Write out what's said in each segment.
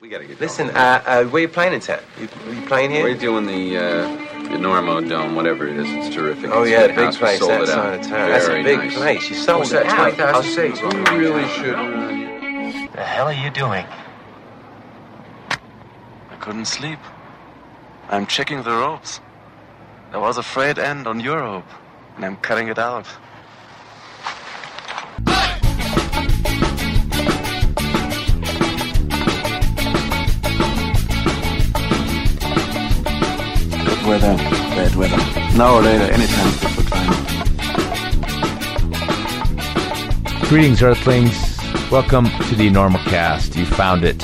We gotta get Listen, going. uh, uh, where you playing in town? You, you playing here? We're doing the uh, the Normo Dome, whatever it is. It's terrific. Oh It's yeah, a big place that side of town. That's a big nice. place. You sold What's it that, out. 20,000 How seats? soon? We really should. The hell are you doing? I couldn't sleep. I'm checking the ropes. There was a frayed end on your rope, and I'm cutting it out. Weather, bad weather. Now or later, anytime is good for climbing. Greetings, Earthlings. Welcome to the Enormocast. You found it.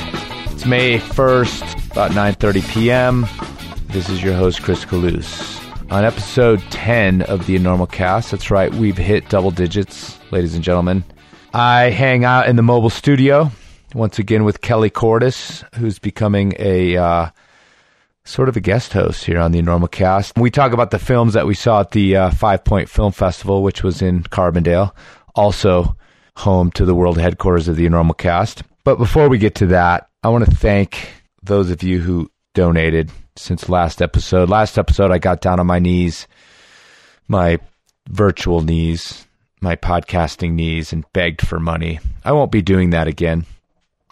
It's May 1st, about 9.30 p.m. This is your host, Chris Kalous. On episode 10 of the Enormocast, that's right, we've hit double digits, ladies and gentlemen. I hang out in the mobile studio, once again with Kelly Cordes, who's becoming a... Uh, sort of a guest host here on the Enormocast. We talk about the films that we saw at the uh, Five Point Film Festival, which was in Carbondale, also home to the world headquarters of the Enormocast. But before we get to that, I want to thank those of you who donated since last episode. Last episode, I got down on my knees, my virtual knees, my podcasting knees, and begged for money. I won't be doing that again.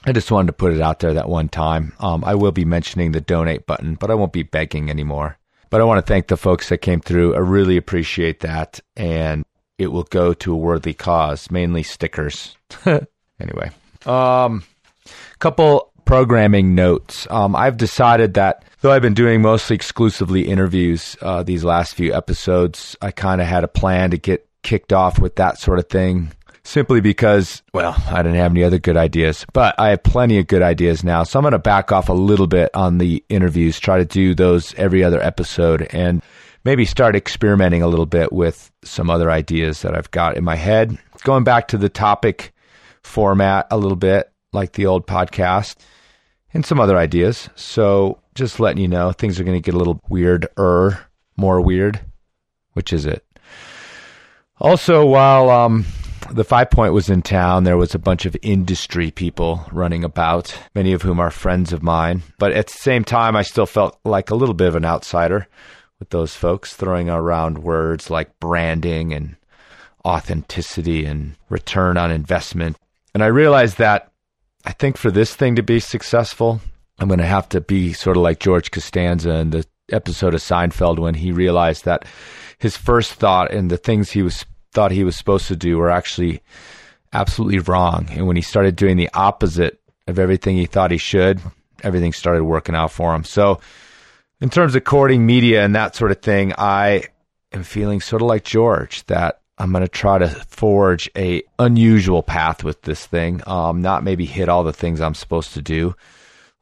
I just wanted to put it out there that one time. Um, I will be mentioning the donate button, but I won't be begging anymore. But I want to thank the folks that came through. I really appreciate that. And it will go to a worthy cause, mainly stickers. anyway, um, couple programming notes. Um, I've decided that though I've been doing mostly exclusively interviews uh, these last few episodes, I kind of had a plan to get kicked off with that sort of thing simply because, well, I didn't have any other good ideas, but I have plenty of good ideas now. So I'm going to back off a little bit on the interviews, try to do those every other episode, and maybe start experimenting a little bit with some other ideas that I've got in my head. Going back to the topic format a little bit, like the old podcast, and some other ideas. So just letting you know, things are going to get a little weirder, more weird. Which is it? Also, while um, the Five Point was in town, there was a bunch of industry people running about, many of whom are friends of mine. But at the same time, I still felt like a little bit of an outsider with those folks throwing around words like branding and authenticity and return on investment. And I realized that I think for this thing to be successful, I'm going to have to be sort of like George Costanza in the episode of Seinfeld when he realized that his first thought and the things he was thought he was supposed to do were actually absolutely wrong. And when he started doing the opposite of everything he thought he should, everything started working out for him. So, in terms of courting media and that sort of thing, I am feeling sort of like George that I'm going to try to forge a unusual path with this thing. Um, not maybe hit all the things I'm supposed to do.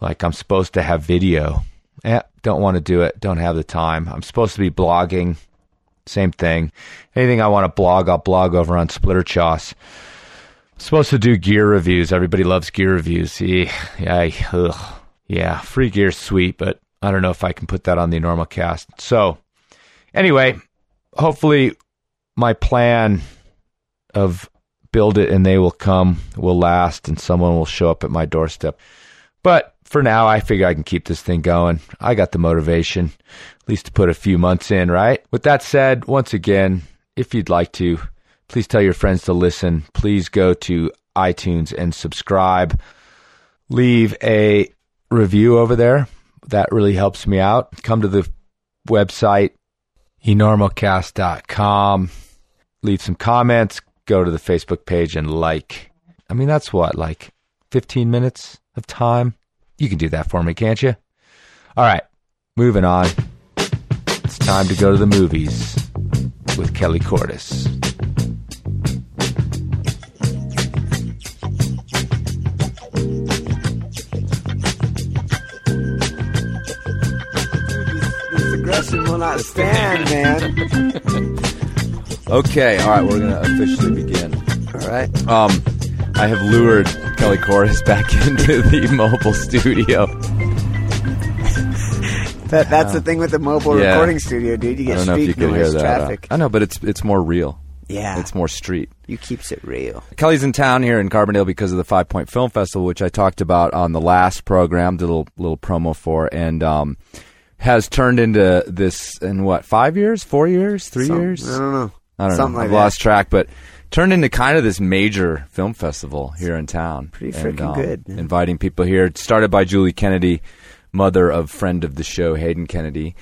Like I'm supposed to have video. Eh, don't want to do it. Don't have the time. I'm supposed to be blogging. Same thing. Anything I want to blog, I'll blog over on Splitterchoss. I'm supposed to do gear reviews. Everybody loves gear reviews. Yeah, yeah. Free gear's sweet, but I don't know if I can put that on the Enormocast. So, anyway, hopefully, my plan of build it and they will come will last, and someone will show up at my doorstep. But for now, I figure I can keep this thing going. I got the motivation, at least to put a few months in, right? With that said, once again, if you'd like to, please tell your friends to listen. Please go to iTunes and subscribe. Leave a review over there. That really helps me out. Come to the website, enormocast.com. Leave some comments. Go to the Facebook page and like. I mean, that's what, like 15 minutes of time? You can do that for me, can't you? All right, moving on. It's time to go to the movies with Kelly Cordes. This aggression will not stand, man. Okay, all right, we're gonna officially begin. All right. Um, I have lured Kelly Cordes back into the mobile studio. That, that's the thing with the mobile Yeah. recording studio, dude. You I get don't know if you could hear noise, that. uh, traffic. I know, but it's it's more real. Yeah. It's more street. You keeps it real. Kelly's in town here in Carbondale because of the Five Point Film Festival, which I talked about on the last program, did a little, little promo for, and um, has turned into this in what, five years, four years, three Some- years? I don't know. I don't Something know. like I've that. lost track, but turned into kind of this major film festival here in town. Pretty And, freaking um, good, man. Inviting people here. It started by Julie Kennedy, mother of friend of the show Hayden Kennedy.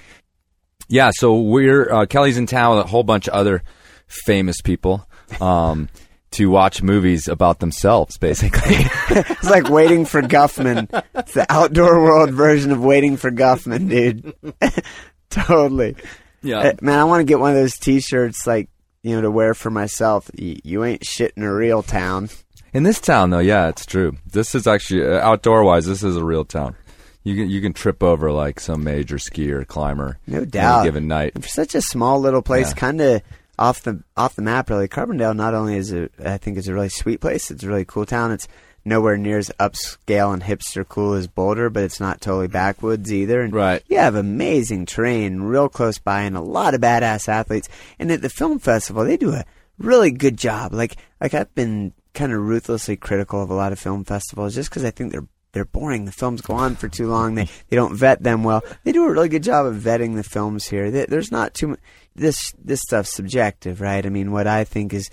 Yeah, so we're uh, Kelly's in town with a whole bunch of other famous people um, to watch movies about themselves, basically. It's like waiting for Guffman. It's the outdoor world version of waiting for Guffman, dude. totally. yeah, Uh, man, I want to get one of those T-shirts, like you know, to wear for myself. You ain't shit in a real town. in this town though, yeah, it's true. This is actually uh, outdoor wise. This is a real town. You can you can trip over like some major skier climber. No doubt. given night. For such a small little place, Yeah. kind of off the off the map, really. Carbondale not only is a, I think, is a really sweet place. It's a really cool town. It's nowhere near as upscale and hipster cool as Boulder, but it's not totally backwoods either. And Right. you have amazing terrain, real close by, and a lot of badass athletes. And at the film festival, they do a really good job. Like like I've been kind of ruthlessly critical of a lot of film festivals just because I think they're they're boring. The films go on for too long. They they don't vet them well. They do a really good job of vetting the films here. There- There's not too much. This this stuff's subjective, right? I mean, what I think is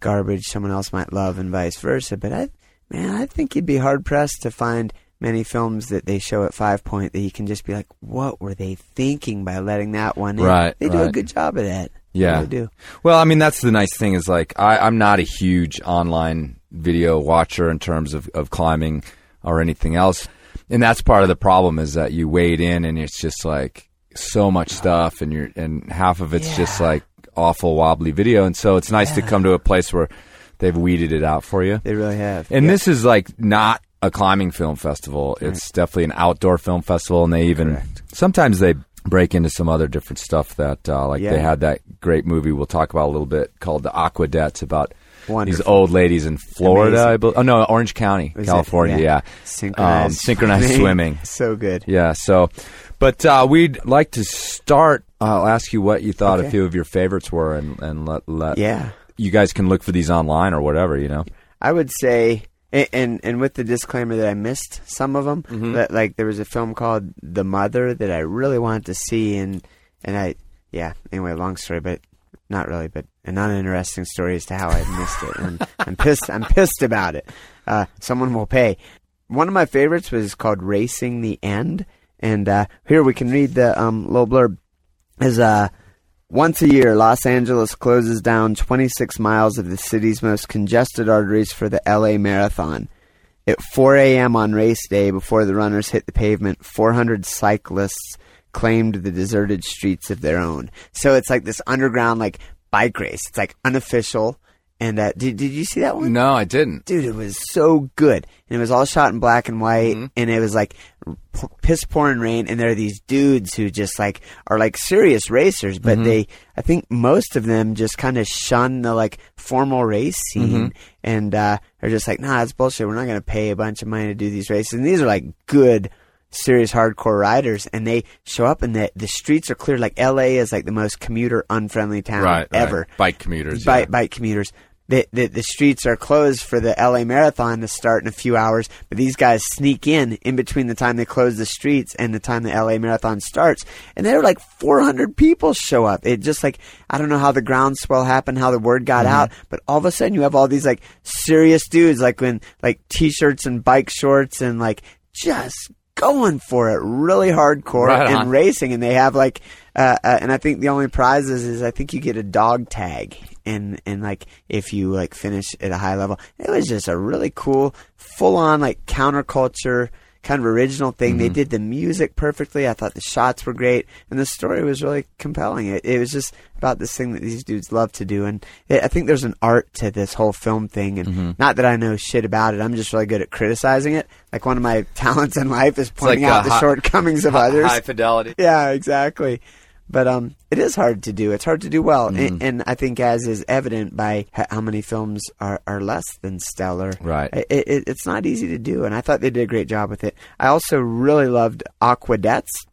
garbage, someone else might love, and vice versa. But I, man, I think you'd be hard pressed to find many films that they show at Five Point that you can just be like, what were they thinking by letting that one in? Right, They do a good job of that. Yeah. They do. Well, I mean, that's the nice thing is like I, I'm not a huge online video watcher in terms of, of climbing or anything else, and that's part of the problem is that you wade in and it's just like so much stuff, and you're and half of it's just like awful wobbly video, and so it's nice to come to a place where they've weeded it out for you. They really have. And Yeah. this is like not a climbing film festival. It's definitely an outdoor film festival, and they even sometimes they break into some other different stuff that uh, like Yeah. they had that great movie we'll talk about a little bit called The Aquadettes about these old ladies in Florida. Amazing. I believe. oh no, Orange County, it? California. Yeah. Yeah, synchronized, Um, synchronized swimming. So good. Yeah, so, but uh, we'd like to start. I'll ask you what you thought a few of your favorites were, and and let let Yeah. You guys can look for these online or whatever. You know, I would say, and and with the disclaimer that I missed some of them, Mm-hmm. that like there was a film called The Mother that I really wanted to see, and and I, yeah. Anyway, long story, but not really, but an uninteresting story as to how I missed it, and I'm pissed. I'm pissed about it. Uh, someone will pay. One of my favorites was called Racing the End, and uh, here we can read the um, little blurb. Is uh. Once a year, Los Angeles closes down 26 miles of the city's most congested arteries for the LA Marathon. At 4 a.m. on race day, before the runners hit the pavement, 400 cyclists claimed the deserted streets of their own. So it's like this underground, like bike race. It's like unofficial. And uh, did did you see that one? no, I didn't. dude, it was so good, and it was all shot in black and white, and it was like p- piss pouring rain, and there are these dudes who just like are like serious racers, but they, I think most of them just kind of shun the like formal race scene, and uh, are just like, nah, it's bullshit. We're not gonna pay a bunch of money to do these races, and these are like good. Serious hardcore riders, and they show up, and the the streets are clear. Like L.A. is like the most commuter unfriendly town Right, right. ever Bike commuters. bike yeah. bike commuters. The, the the streets are closed for the LA Marathon to start in a few hours, but these guys sneak in in between the time they close the streets and the time the LA Marathon starts, and there are like 400 people show up. It just like I don't know how the groundswell happened, how the word got Mm-hmm. out, but all of a sudden you have all these like serious dudes, like when like t-shirts and bike shorts and like just going for it, really hardcore Right and racing, and they have like, uh, uh, and I think the only prizes is I think you get a dog tag, and and like if you like finish at a high level, it was just a really cool, full on like counterculture kind of original thing. Mm-hmm. They did the music perfectly. I thought the shots were great, and the story was really compelling. It, it was just about this thing that these dudes love to do, and it, I think there's an art to this whole film thing. And Mm-hmm. not that I know shit about it, I'm just really good at criticizing it. Like one of my talents in life is pointing like, out the hi- shortcomings of others. High fidelity. Yeah, exactly. But um, it is hard to do. It's hard to do well, Mm-hmm. and, and I think as is evident by how many films are, are less than stellar. Right. It, it, it's not easy to do, and I thought they did a great job with it. I also really loved Aquadettes,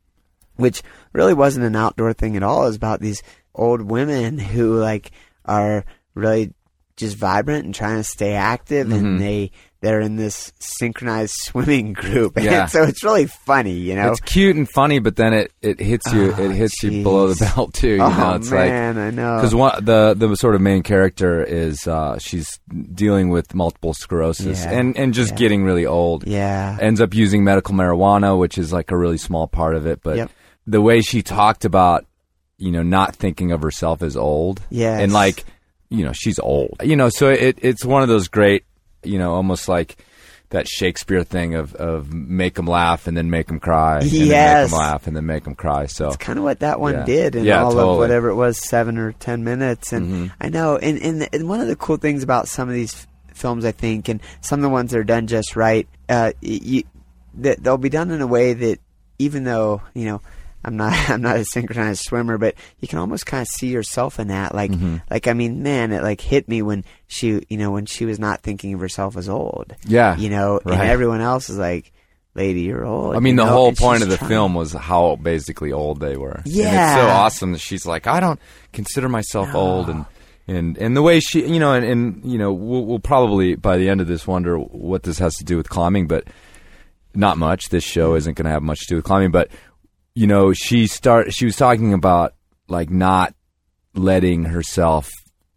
which really wasn't an outdoor thing at all. It was about these old women who like are really just vibrant and trying to stay active, Mhm. and they they're in this synchronized swimming group, Yeah. so it's really funny, you know. It's cute and funny, but then it, it hits you Oh, it hits you below the belt too. You oh know, it's like man, I know. because one the the sort of main character is uh, she's dealing with multiple sclerosis Yeah. and and just Yeah. getting really old. yeah, Ends up using medical marijuana, which is like a really small part of it. But Yep. the way she talked about you know not thinking of herself as old, Yeah. and like you know she's old, you know, so it it's one of those great you know almost like. That Shakespeare thing of, of make them laugh and then make them cry, and then make Yes. them laugh and then make them cry. So It's kind of what that one Yeah. did in Yeah, all totally. of whatever it was, seven or ten minutes. And Mhm. I know, and, and and one of the cool things about some of these f- films, I think, and some of the ones that are done just right, uh, you, that they'll be done in a way that even though you know. I'm not. I'm not a synchronized swimmer, but you can almost kind of see yourself in that. Like, Mm-hmm. like I mean, man, it like hit me when she, you know, when she was not thinking of herself as old. yeah, You know, and everyone else is like, "Lady, you're old." I mean, the know? whole and point of the trying- film was how basically old they were. and it's so awesome that she's like, I don't consider myself old, and and and the way she, you know, and, and you know, we'll, we'll probably by the end of this wonder what this has to do with climbing, but not much. This show isn't going to have much to do with climbing, but you know, she start she was talking about like not letting herself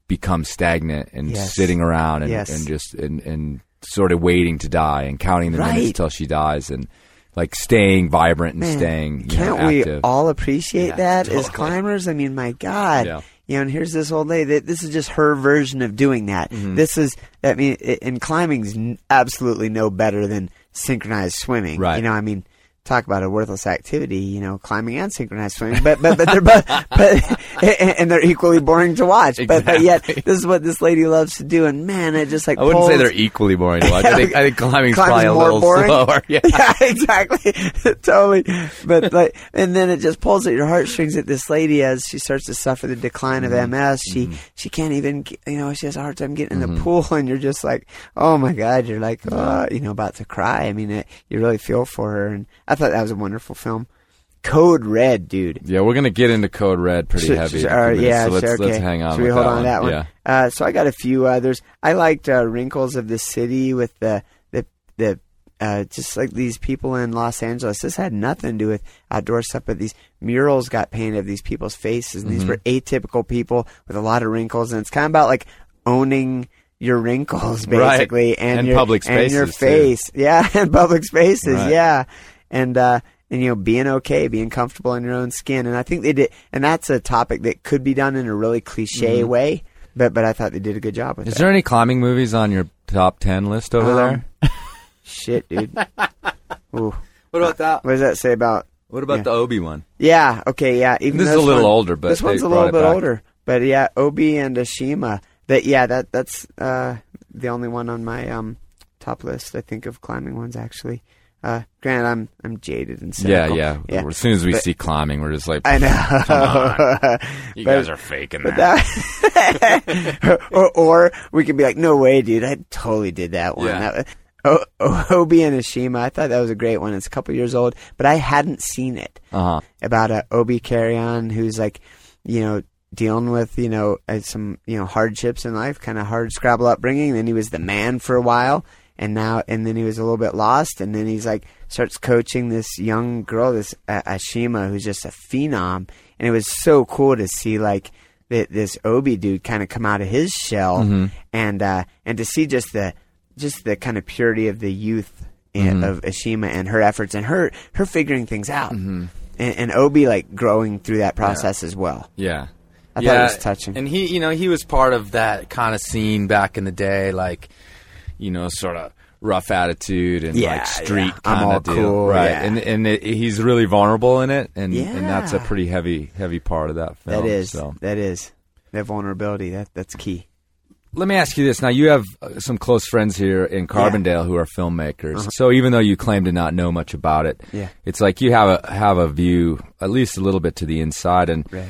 become stagnant and Yes. sitting around and, Yes. and just and, and sort of waiting to die and counting the minutes Right. until she dies and like staying vibrant and Man, staying you Can't know, we all appreciate Yeah, that as climbers? I mean, my God. Yeah. You know, and here's this old lady. That this is just her version of doing that. Mm-hmm. This is, I mean, and climbing's absolutely no better than synchronized swimming. Right. You know, I mean, talk about a worthless activity. You know, climbing and synchronized swimming, but but but they're both, but and they're equally boring to watch. But, but yet, this is what this lady loves to do. And man, it just like I wouldn't say they're equally boring to watch. I think I think climbing's, Climbing's probably a more little boring? slower. Yeah. yeah, exactly, totally. But like, and then it just pulls at your heartstrings at this lady, as she starts to suffer the decline of Mm-hmm. MS, she she can't even, you know, she has a hard time getting in the pool, and you're just like, oh my god, you're like, oh, you know, about to cry. I mean, it, you really feel for her, and I thought that was a wonderful film. Code Red, dude. Yeah, we're gonna get into Code Red pretty heavy. should- in a all right, minutes, yeah, so let's, sure, okay. let's hang on. Should we hold that on to that one? Yeah. Uh, so I got a few others. I liked uh, Wrinkles of the City with the the the uh, just like these people in Los Angeles. This had nothing to do with outdoor stuff, but these murals got painted of these people's faces, and these Mm-hmm. were atypical people with a lot of wrinkles, and it's kind of about like owning your wrinkles Right. basically and, And your public and your spaces, too. face yeah and public spaces Right. yeah and uh and you know being okay being comfortable in your own skin and i think they did and that's a topic that could be done in a really cliche way but but i thought they did a good job with Mm-hmm. Is it there any climbing movies on your top ten list over Um, there? shit dude Ooh. What about that? what does that say about What about Yeah. the Obe one? yeah okay yeah even This is a little one- older, but this one's a little bit back. older but yeah obe and ashima that yeah that that's uh the only one on my um top list i think of climbing ones actually uh granted i'm i'm jaded and Yeah, cynical. yeah, yeah As soon as we But- see climbing, we're just like, I know. you But- guys are faking that. that, or, or we could be like, no way, dude, I totally did that one. Yeah. That, o- o- Obe and Ashima, I thought that was a great one. It's a couple years old, but I hadn't seen it Uh huh. about a Obe Carrion who's like, you know, dealing with you know uh, some you know hardships in life, kind of hard Scrabble upbringing. Then he was the man for a while, and now and then he was a little bit lost, and then he's like starts coaching this young girl, this uh, Ashima, who's just a phenom, and it was so cool to see like. th- This Obe dude kind of come out of his shell, Mm-hmm. and uh, and to see just the just the kind of purity of the youth in, Mm-hmm. of Ashima and her efforts and her her figuring things out, Mm-hmm. and, and Obe like growing through that process as well. Yeah. I yeah, thought it was touching. And he, you know, he was part of that kind of scene back in the day, like, you know, sort of rough attitude and Yeah, like street yeah. I'm kind all of deal, cool, right? yeah. And and it, he's really vulnerable in it, and and that's a pretty heavy heavy part of that film. that is So. that is that vulnerability. That that's key. Let me ask you this. Now, you have uh, some close friends here in Carbondale who are filmmakers. So even though you claim to not know much about it, Yeah. it's like you have a have a view, at least a little bit to the inside. And Right.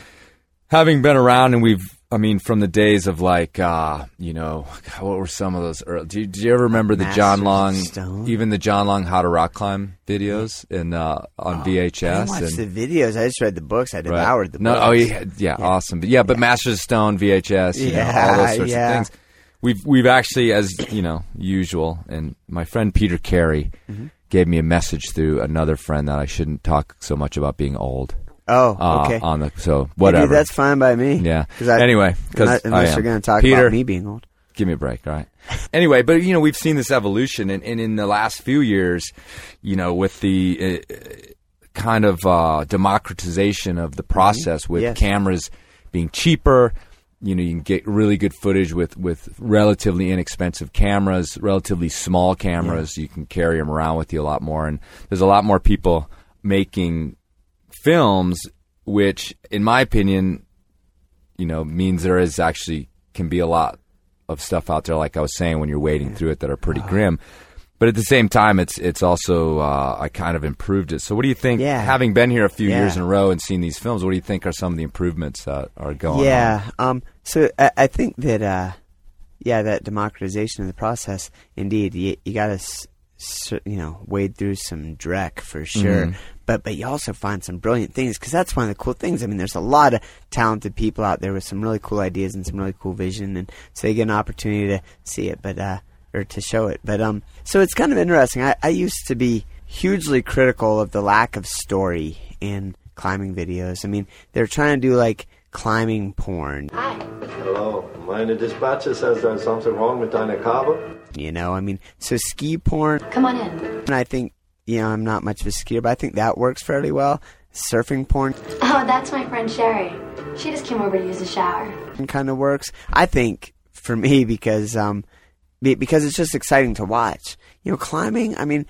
having been around, and we've I mean, from the days of like, uh, you know, what were some of those? Early, do, you, do you ever remember the John Masters of Long, Stone? even the John Long How to Rock Climb videos in uh, on I VHS? didn't watch and, the videos. I just read the books. I right. devoured the no, books. oh yeah, yeah, awesome. But yeah, but Masters of Stone VHS, you know, all Yeah, those sorts yeah. of things. We've we've actually, as you know, usual, and my friend Peter Carey Mm-hmm. gave me a message through another friend that I shouldn't talk so much about being old. Oh, Uh, okay. On the so whatever. that's fine by me. Yeah. I- Anyway, 'cause unless, you're going to talk Peter- about me being old. Give me a break, all right? anyway, but you know, we've seen this evolution, and, and in the last few years, you know, with the uh, kind of uh, democratization of the process, with Mm-hmm. Yes. cameras being cheaper, you know, you can get really good footage with with relatively inexpensive cameras, relatively small cameras. You can carry them around with you a lot more, and there's a lot more people making films, which, in my opinion, you know, means there is actually can be a lot of stuff out there, like I was saying, when you're wading through it, that are pretty grim. But at the same time, it's it's also uh, I kind of improved it. So, what do you think? Yeah. Having been here a few Yeah. years in a row and seen these films, what do you think are some of the improvements that are going? yeah. Um. So I, I think that uh, yeah, that democratization of the process. Indeed, you, you got to you know wade through some dreck for sure. Mm-hmm. But but you also find some brilliant things because that's one of the cool things. I mean, there's a lot of talented people out there with some really cool ideas and some really cool vision, and so you get an opportunity to see it, but uh, or to show it. But um, so it's kind of interesting. I, I used to be hugely critical of the lack of story in climbing videos. I mean, they're trying to do like climbing porn. Hi. Hello, meine Dispatcher says there's something wrong with deine Kabel. You know, I mean, so ski porn. Come on in. And I think, you know, I'm not much of a skier, but I think that works fairly well. Surfing porn Oh, that's my friend Sherry. She just came over to use the shower. kind of works. I think for me because um, because it's just exciting to watch. You know, climbing. I mean,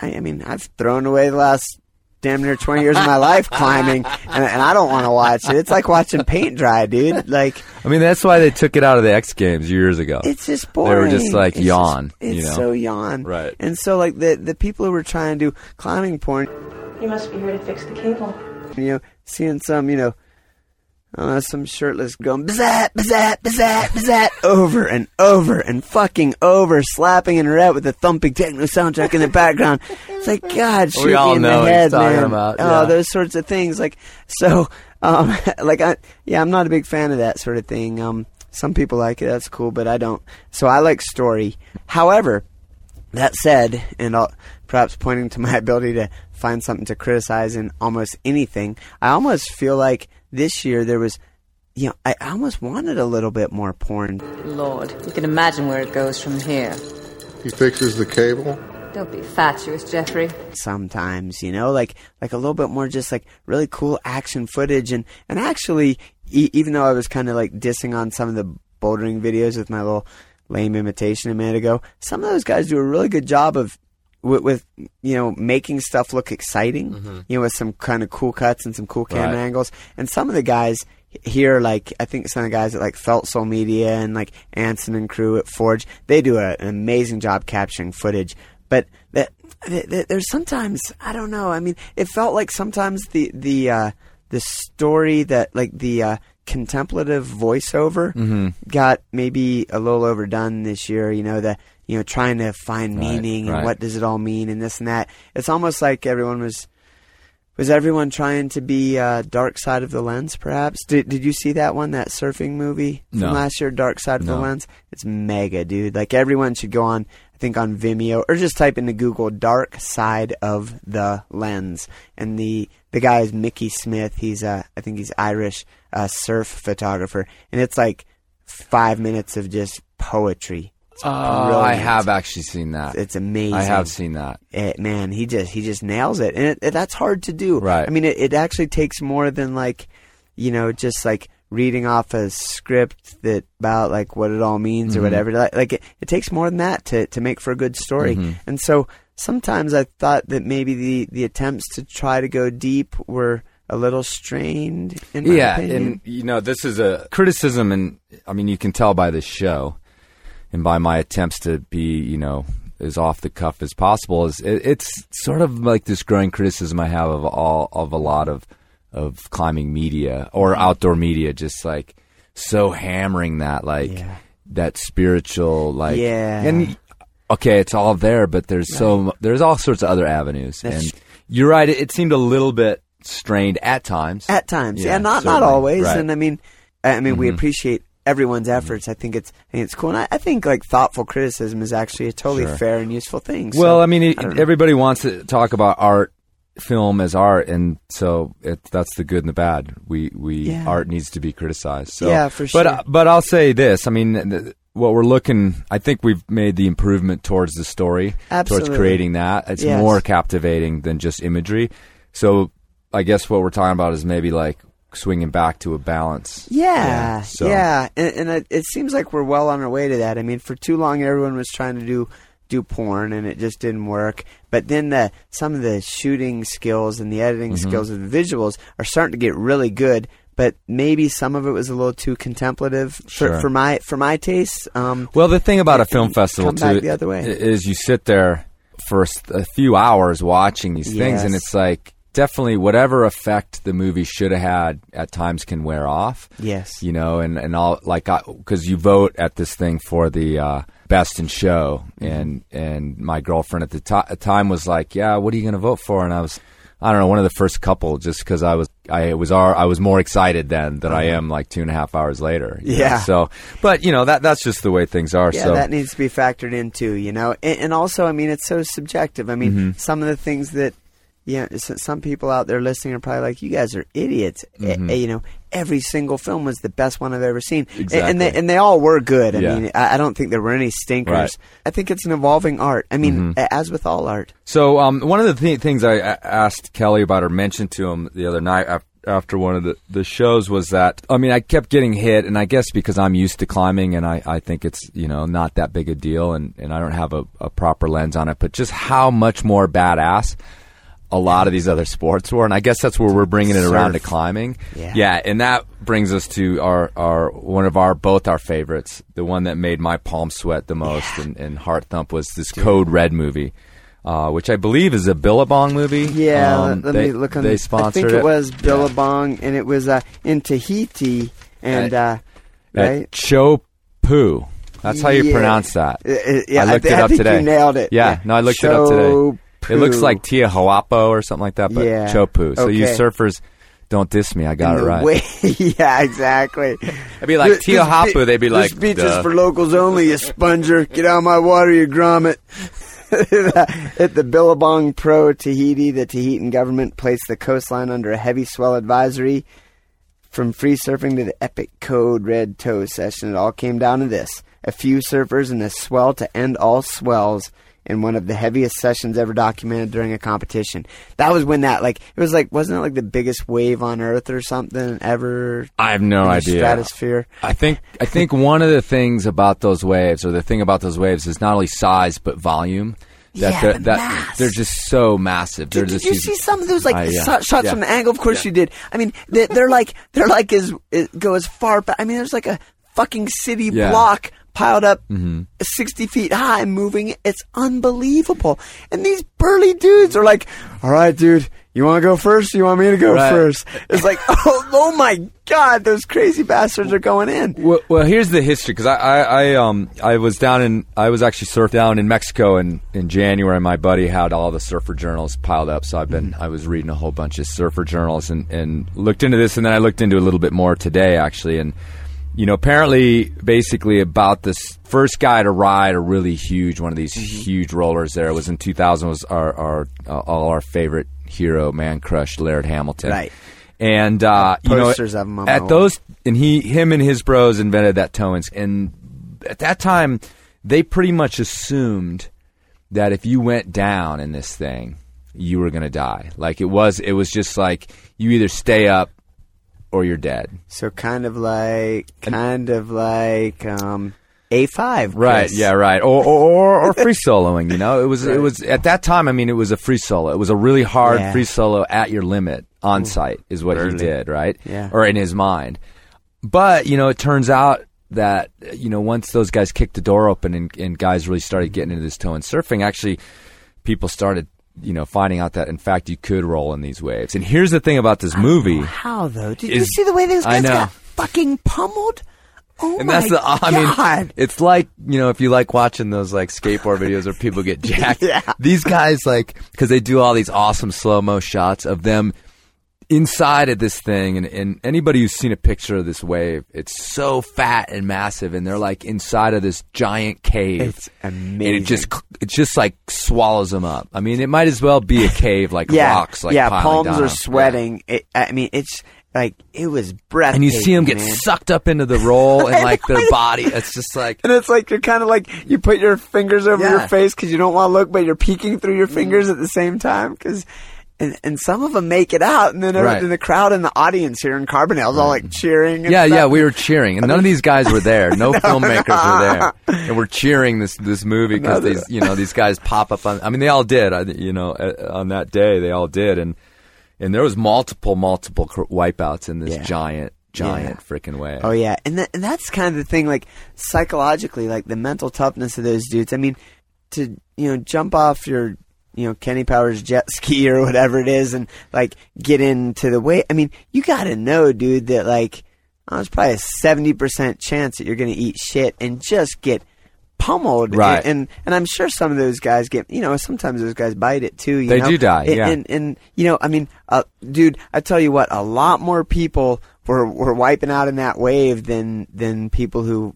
I, I mean, I've thrown away the last damn near 20 years of my life climbing, and, and I don't want to watch it. It's like watching paint dry, dude. Like I mean, that's why they took it out of the X Games years ago. it's just boring. They boring. were just like It's yawn, it's you know? so yawn. Right. And so like the the people who were trying to do climbing porn, You must be here to fix the cable. you know, seeing some, you know, uh, some shirtless going bzat, bzat, bzat, bzat, over and over and fucking over, slapping and rat with a thumping techno soundtrack in the background. It's like, God, shoot We all me in know the what he's head, talking man. about, Oh, those sorts of things. Like, so, um, like, I, yeah, I'm not a big fan of that sort of thing. Um, some people like it, that's cool, but I don't. So I like story. However, that said, and I'll, perhaps pointing to my ability to find something to criticize in almost anything, I almost feel like this year there was, you know, I I almost wanted a little bit more porn. Lord, you can imagine where it goes from here. He fixes the cable. Don't be fatuous, Jeffrey. sometimes, you know, like like a little bit more just like really cool action footage and and actually e- even though I was kind of like dissing on some of the bouldering videos with my little lame imitation a minute ago, some of those guys do a really good job of with, with you know making stuff look exciting, you know, with some kind of cool cuts and some cool camera Right. angles. And some of the guys here, like I think some of the guys at like Felt Soul Media and like Anson and crew at Forge, they do a, an amazing job capturing footage. But that th- th- there's sometimes I don't know. I mean, it felt like sometimes the the uh, the story that like the uh, contemplative voiceover Mm-hmm. got maybe a little overdone this year. You know the you know trying to find Right, meaning and right. what does it all mean and this and that. It's almost like everyone was was everyone trying to be uh, Dark Side of the Lens? Perhaps did Did you see that one? That surfing movie from No. last year, Dark Side of the Lens. It's mega, dude. Like everyone should go on. I think on Vimeo or just type into Google "Dark Side of the Lens." And the the guy is Mickey Smith. He's uh, I think he's Irish uh, surf photographer, and it's like five minutes of just poetry. Oh, I have actually seen that. It's amazing. I have seen that. it, man, he just he just nails it, and it, it- that's hard to do. Right. I mean, it, it actually takes more than like, you know, just like reading off a script that about like what it all means Mm-hmm. or whatever. Like, like it, it takes more than that to to make for a good story. Mm-hmm. And so sometimes I thought that maybe the the attempts to try to go deep were a little strained. Yeah, opinion. and you know, this is a criticism, and I mean, you can tell by this show, and by my attempts to be, you know, as off the cuff as possible. Is it, it's sort of like this growing criticism I have of all of a lot of of climbing media or outdoor media, just like so hammering that like Yeah. that spiritual like Yeah. and okay it's all there but there's so there's all sorts of other avenues That's- and you're right it, it seemed a little bit strained at times At times, yeah, not not certainly. always. Right. And I mean, I mean, we Mhm. appreciate everyone's efforts. I think it's I think it's cool, and I, I think like thoughtful criticism is actually a totally Sure. fair and useful thing. So, well, I mean, it, I everybody wants to talk about art, film as art, and so it, that's the good and the bad. We we Yeah. art needs to be criticized. So. Yeah, for But sure. uh, but I'll say this. I mean, th- what we're looking, I think we've made the improvement towards the story, Absolutely. towards creating that. It's Yes. more captivating than just imagery. So I guess what we're talking about is maybe like swinging back to a balance. Yeah, yeah, so- and, and it, it seems like we're well on our way to that. I mean, for too long, everyone was trying to do do porn, and it just didn't work. But then the some of the shooting skills and the editing Mm-hmm. skills of the visuals are starting to get really good. But maybe some of it was a little too contemplative Sure. for, for my for my taste. Um, Well, the thing about a film festival too the other way. is you sit there for a few hours watching these things, and it's like definitely whatever effect the movie should have had at times can wear off. Yes. you know, and and all like I, because you vote at this thing for the uh, best in show, Mm-hmm. and and my girlfriend at the ti- time was like, "Yeah, what are you going to vote for?" And I was. I don't know, one of the first couple, just because I was, I was, our, I was more excited then than I am like two and a half hours later. you know? Uh-huh. Yeah. So, but you know that that's just the way things are. Yeah, so that needs to be factored in too, you know. And, and also, I mean, it's so subjective. I mean, Mm-hmm. some of the things that, yeah, some people out there listening are probably like, "You guys are idiots." Eh, you know, every single film was the best one I've ever seen, A- and they Mm-hmm. And they all were good. I Yeah. mean, I, don't think there were any stinkers. Right. Mm-hmm. I think it's an evolving art. I mean, a- as with all art. So um, one of the th- things I asked Kelly about or mentioned to him the other night af- after one of the, the shows was that I mean I kept getting hit, and I guess because I'm used to climbing, and I, I think it's you know not that big a deal, and, and I don't have a, a proper lens on it, but just how much more badass a lot of these other sports were, and I guess that's where we're bringing it around to climbing. Yeah. and that brings us to our, our one of our both our favorites, the one that made my palm sweat the most and, and heart thump was this Code Red movie. Uh, which I believe is a Billabong movie. Yeah, Um, let, they, me look on. They the- sponsored I think it, it. was Billabong, and it was uh, in Tahiti, and uh, right. Chopu. That's how you Yeah. pronounce that. Uh, uh, yeah, I looked thi- it up think today. You nailed it. Yeah, no, I looked it up today. It looks like Tia Hawapo or something like that, but Yeah. Chopu. So you surfers, don't diss me. I got it right. way- yeah, exactly. I'd be like Tia Hapu. They'd be like, "This beach "Duh." is for locals only. You sponger, get out of my water, you grommet." At the Billabong Pro Tahiti, the Tahitian government placed the coastline under a heavy swell advisory. From free surfing to the epic code red tow session, it all came down to this: a few surfers and a swell to end all swells in one of the heaviest sessions ever documented during a competition. That was when that like it was like wasn't it like the biggest wave on Earth or something ever? I have no idea. Stratosphere. I think I think one of the things about those waves, or the thing about those waves, is not only size but volume. That Yeah, they're, the that mass. they're just so massive. Did, did you see some of those like Uh, yeah. so- shots Yeah. from the angle? Of course you did. I mean, they, they're like they're like as it go as far But I mean, there's like a fucking city block piled up sixty feet high, moving. It's unbelievable. And these burly dudes are like, "All right, dude, you want to go first? You want me to go Right. first? It's like, oh, oh my god, those crazy bastards are going in. Well, well, here's the history because I, I, I, um, I was down in, I was actually surfed down in Mexico in, in January. My buddy had all the surfer journals piled up, so I've been, I was reading a whole bunch of surfer journals and, and looked into this, and then I looked into a little bit more today, actually, and you know, apparently, basically, about this first guy to ride a really huge one of these huge rollers. There was in 2000 was our, our uh, all our favorite hero, man crush, Laird Hamilton, Right. And uh, you know, posters of him on my at wall. those, and he, him, and his bros invented that tow, and at that time, they pretty much assumed that if you went down in this thing, you were gonna die. Like it was, it was just like you either stay up or you're dead. So kind of like, kind of like, um, A five, Right. Yeah. Right. Or or, or, or free soloing. You know, it was it was at that time. I mean, it was a free solo. It was a really hard Yeah. free solo at your limit on site is what he did. Right. Yeah. Or in his mind. But you know, it turns out that you know once those guys kicked the door open and, and guys really started getting into this tow-in surfing, actually, people started. You know, finding out that in fact you could roll in these waves. And here's the thing about this movie. How though? Did you Is- see the way those I guys know. got fucking pummeled? Oh and that's my the. I mean, it's like you know if you like watching those like skateboard videos where people get jacked. Yeah. These guys like because they do all these awesome slow mo shots of them inside of this thing and, and anybody who's seen a picture of this wave it's so fat and massive and they're like inside of this giant cave It's and amazing. it just it just like swallows them up i mean it might as well be a cave like yeah, rocks like yeah, palms down are sweating. It, I mean, it's like it was breath. and you see them get man. sucked up into the roll and like their body it's just like And it's like you're kind of like you put your fingers over Yeah. your face because you don't want to look, but you're peeking through your mm. fingers at the same time because. And, and some of them make it out, and then Right. the crowd and the audience here in Carbondale's all like cheering. And Yeah, stuff. yeah, we were cheering, and none of these guys were there. No filmmakers were there, and we're cheering this this movie because these you know these guys pop up on. I mean, they all did. You know, uh, on that day they all did, and and there was multiple multiple wipeouts in this Yeah. giant giant freaking wave. Oh yeah, and that, and that's kind of the thing. Like psychologically, like the mental toughness of those dudes. I mean, to you know jump off your you know Kenny Powers jet ski or whatever it is, and like get into the way. I mean, you got to know, dude, that like oh, there's probably a seventy percent chance that you're going to eat shit and just get pummeled. Right. And, and and I'm sure some of those guys get. You know, sometimes those guys bite it too. You They know? do die, And- yeah. And, and you know, I mean, uh, dude, I tell you what, a lot more people were were wiping out in that wave than than people who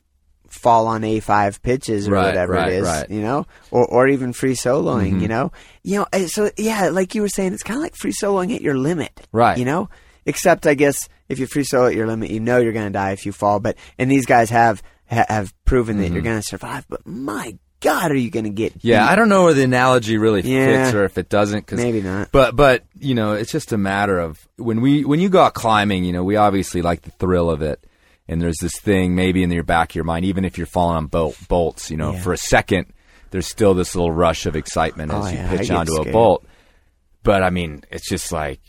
fall on A five pitches or Right, whatever right, it is, right. Mm-hmm. you know, or or even free soloing, you know, you know. uh, So yeah, like you were saying, it's kind of like free soloing at your limit, Right. You know, except I guess if you free solo at your limit, you know you're going to die if you fall. But and these guys have ha- have proven that you're going to survive. But my God, are you going to get? Mm-hmm. Yeah, beat? I don't know where the analogy really Yeah. fits or if it doesn't. Cause, Maybe not. But but you know, it's just a matter of when we when you go out climbing. You know, we obviously like the thrill of it, and there's this thing maybe in your back of your mind, even if you're falling on bolt, bolts. You know, Yeah. for a second, there's still this little rush of excitement Oh, as you yeah, pitch onto a bolt. But I mean, it's just like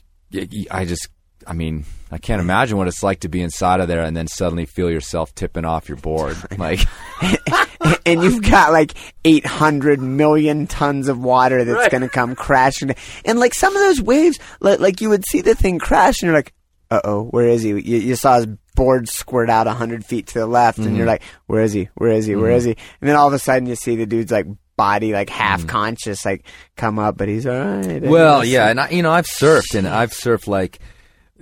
I just. I mean, I can't imagine what it's like to be inside of there and then suddenly feel yourself tipping off your board. Like, and you've got like 800 million tons of water that's going to come crashing. And like some of those waves, like, like you would see the thing crash and you're like, uh oh, where is he? You, you saw his board squirt out 100 feet to the left and Mm-hmm. you're like, where is he? Where is he? Where is he? And then all of a sudden you see the dude's like body, like half conscious, like come up, but he's all right. Well, And yeah, and I, you know, I've surfed and I've surfed like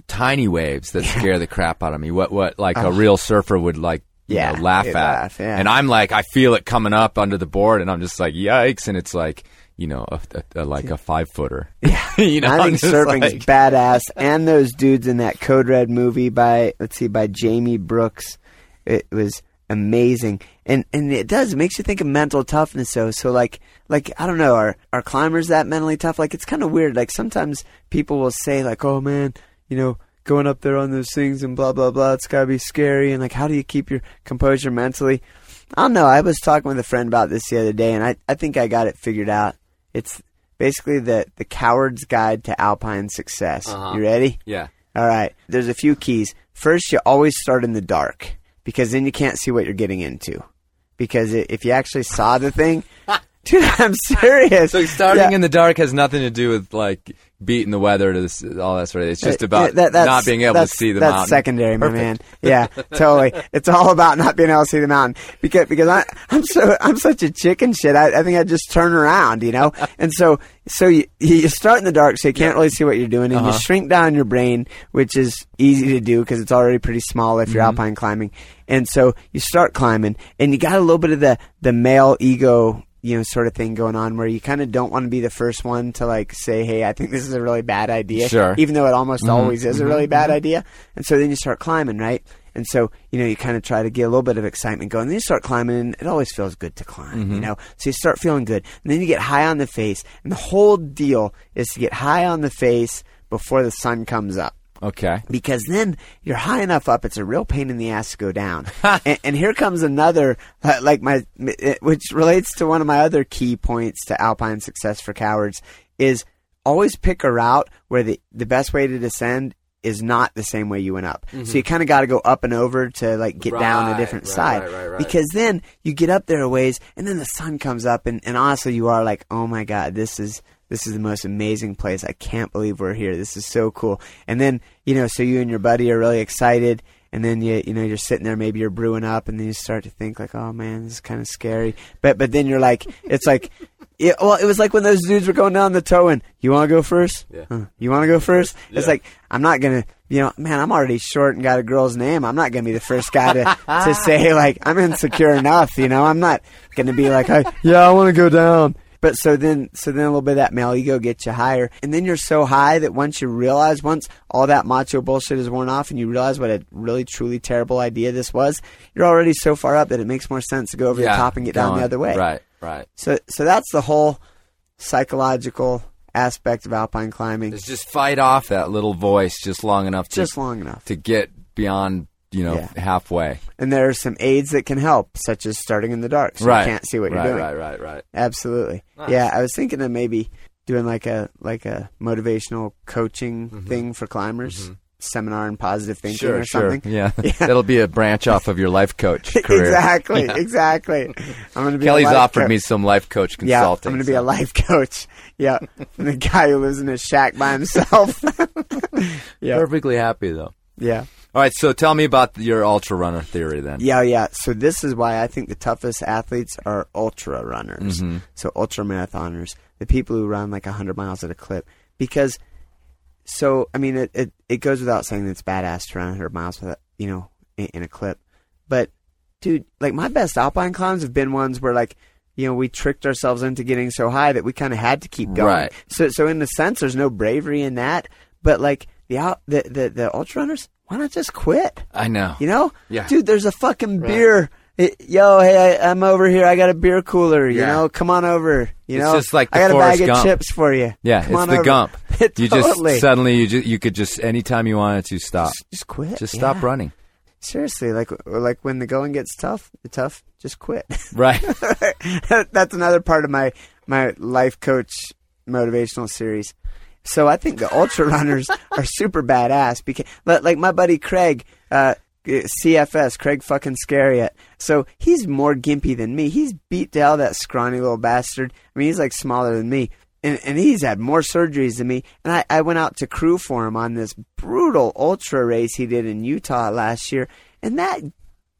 tiny waves that scare the crap out of me. What what like a real surfer would like Yeah, know, laugh at. laugh, yeah. And I'm like I feel it coming up under the board and I'm just like yikes and it's like, you know, a, a, a- like a 5 footer. Yeah. you know, I think just surfing's like- badass, and those dudes in that Code Red movie by let's see by Jamie Brooks, it was amazing, and and it does it makes you think of mental toughness. though. so like like I don't know, are are climbers that mentally tough? Like it's kind of weird. Like sometimes people will say like, oh man, you know. Going up there on those things and blah blah blah, it's gotta be scary. And like, how do you keep your composure mentally? I don't know. I was talking with a friend about this the other day, and I, I think I got it figured out. It's basically the the coward's guide to alpine success. Uh-huh. You ready? Yeah. All right. There's a few keys. First, you always start in the dark because then you can't see what you're getting into. Because if you actually saw the thing, dude, I'm serious. So starting Yeah. in the dark has nothing to do with like beating the weather to this, all that sort of. Thing. It's just Uh, about yeah, that- not being able to see the that's mountain. secondary, my man. Yeah, totally. It's all about not being able to see the mountain because because I I'm so I'm such a chicken shit. I, I think I just turn around, you know. And so so you you start in the dark, so you can't really see what you're doing, and Uh-huh. you shrink down your brain, which is easy to do because it's already pretty small if Mm-hmm. you're alpine climbing. And so you start climbing, and you got a little bit of the the male ego you know, sort of thing going on where you kind of don't want to be the first one to like say, "Hey, I think this is a really bad idea," Sure. even though it almost Mhm, always is a mhm, really bad mhm. idea. And so then you start climbing, right? And so you know you kind of try to get a little bit of excitement going. Then you start climbing, and it always feels good to climb, you Mhm. know. So you start feeling good, and then you get high on the face, and the whole deal is to get high on the face before the sun comes up Okay. because then you're high enough up it's a real pain in the ass to go down. And, and here comes another uh, like my which relates to one of my other key points to alpine success for cowards is always pick a route where the the best way to descend is not the same way you went up. So you kind of got to go up and over to like get down a different right, side. right, right, right. because then you get up there a ways and then the sun comes up and, and honestly you are like oh my god this is this is the most amazing place i can't believe we're here this is so cool and then you know so you and your buddy are really excited and then you you know you're sitting there, maybe you're brewing up, and then you start to think like, oh man, this is kind of scary. But but then you're like, it's like. Yeah, well, it was like when those dudes were going down the toe and you want to go first? Yeah. Huh. You want to go first? yeah. It's like I'm not gonna, you know, man, I'm already short and got a girl's name. I'm not gonna be the first guy to to say like I'm insecure enough. You know, I'm not gonna be like, I, yeah, I want to go down. But so then, so then a little bit of that male ego gets you higher, and then you're so high that once you realize, once all that macho bullshit is worn off, and you realize what a really truly terrible idea this was, you're already so far up that it makes more sense to go over Yeah, the top and get down going- the other way. Right, right. So, so that's the whole psychological aspect of alpine climbing. Is just fight off that little voice just long enough to Just long enough. to get beyond you know Yeah. halfway. And there are some aids that can help, such as starting in the dark, so right. you can't see what right, you're doing. Right, right, right. Absolutely. Nice. Yeah, I was thinking of maybe doing like a like a motivational coaching mm-hmm. thing for climbers, mm-hmm. seminar in positive thinking Sure, or sure. something. Yeah. that'll be a branch off of your life coach career. exactly, Yeah. exactly. I'm gonna be. Kelly's offered coach. me some life coach Yeah, consulting. I'm gonna be so- a life coach. Yeah, and the guy who lives in a shack by himself. yeah, perfectly happy though. yeah. All right, so tell me about your ultra runner theory then. Yeah, yeah. So this is why I think the toughest athletes are ultra runners. Mhm. So ultra marathoners, the people who run like 100 miles at a clip. Because, so, I mean, it, it, it goes without saying that it's badass to run 100 miles with, you know, in, in a clip. But, dude, like my best alpine climbs have been ones where like, you know, we tricked ourselves into getting so high that we kind of had to keep going. Right. So, so in a sense, there's no bravery in that. But like the out, the, the, the ultra runners, why not just quit? I know. You know? Yeah. Dude, there's a fucking beer. It- yo, hey, I, I'm over here. I got a beer cooler. You Yeah. know, come on over. You It's know, just like I the got a bag Gump. of chips for you. Yeah, Come it's on the over. gump. You Totally. just suddenly you just you could just anytime you wanted to stop. Just quit. Just stop Yeah. running. Seriously, like like when the going gets tough, the tough, just quit. Right. That's another part of my my life coach motivational series. So I think the ultra runners are super badass because, like my buddy Craig, uh, CFS, Craig fucking Scariot. So he's more gimpy than me. He's beat to hell, that scrawny little bastard. I mean, he's like smaller than me. And, and he's had more surgeries than me. And I, I went out to crew for him on this brutal ultra race he did in Utah last year. And that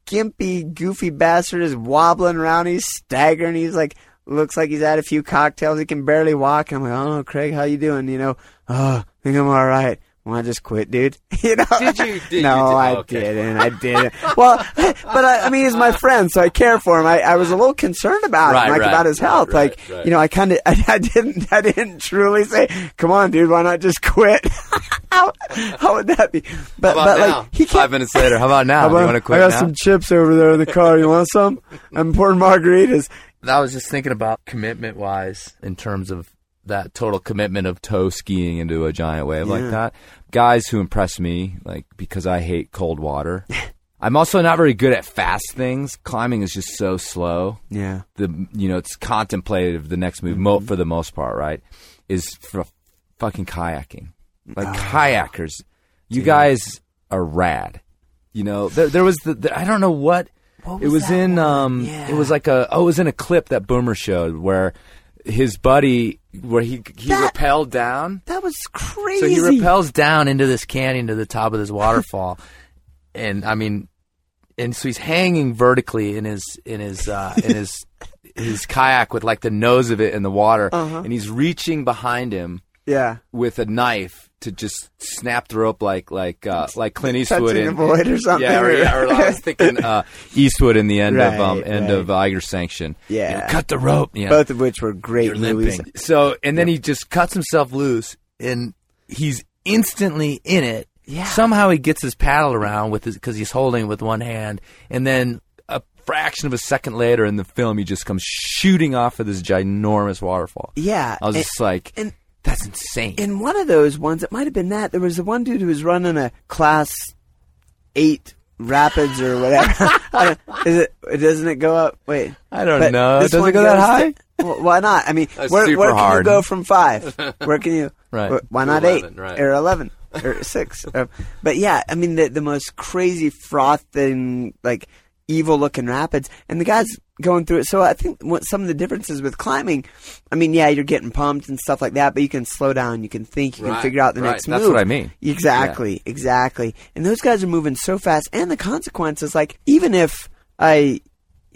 gimpy, goofy bastard is wobbling around. He's staggering. He's like, looks like he's had a few cocktails. He can barely walk. I'm like, oh, Craig, how you doing? You know, oh, I think I'm all right. Want to just quit, dude? you know? Did you- did you- no, did- I okay. didn't. I didn't. well, but I, I mean, he's my friend, so I care for him. I, I was a little concerned about Right, him, like right, about his health. right, like, you know, I kind of, I, I didn't, I didn't truly say, "Come on, dude, why not just quit?" how, how would that be? But, about but now? like, he Five minutes later. How about now? How Do you about- want to quit I got now? some chips over there in the car. You want some? I'm pouring margaritas. I was just thinking about commitment wise in terms of that total commitment of tow skiing into a giant wave Yeah. like that. Guys who impress me, like because I hate cold water. I'm also not very good at fast things. Climbing is just so slow. Yeah. The you know it's contemplative. The next move, mo- mm-hmm. for the most part, right, is for fucking kayaking. Like ah. kayakers, you guys are rad. You know, there, there was the, the I don't know what, it was in um it was like a oh it was in a clip that Boomer showed where his buddy where he he That- rappelled down. That was crazy. So he repels down into this canyon to the top of this waterfall, and I mean, and so he's hanging vertically in his in his uh, in his his kayak with like the nose of it in the water, Uh-huh. and he's reaching behind him Yeah. with a knife to just snap the rope like like uh, like Clint Eastwood in void or something, Yeah, or, or- I was thinking uh, Eastwood in the end of um, end right. of Eiger Sanction. Yeah. You know, cut the rope. Yeah. Both of which were great You're movies. limping. So and then he just cuts himself loose, and he's instantly in it. Yeah. Somehow he gets his paddle around with his because he's holding it with one hand, and then a fraction of a second later in the film, he just comes shooting off of this ginormous waterfall. Yeah. I was and- just like, and that's insane. in one of those ones, it might have been that there was the one dude who was running a class eight rapids or whatever. Is it? Doesn't it go up? Wait, I don't But know. this Does it go that high? to- well, why not? I mean, That's where, super where can you go from five? Where can you? Right. wh- Why not 11, eight right. or eleven or six? But yeah, I mean the the most crazy frothing like evil looking rapids, and the guy's going through it. So I think what some of the differences with climbing, I mean, yeah, you're getting pumped and stuff like that, but you can slow down, you can think, you Right, can figure out the right. next That's move. what I mean. Exactly, exactly. And those guys are moving so fast, and the consequences, like even if I.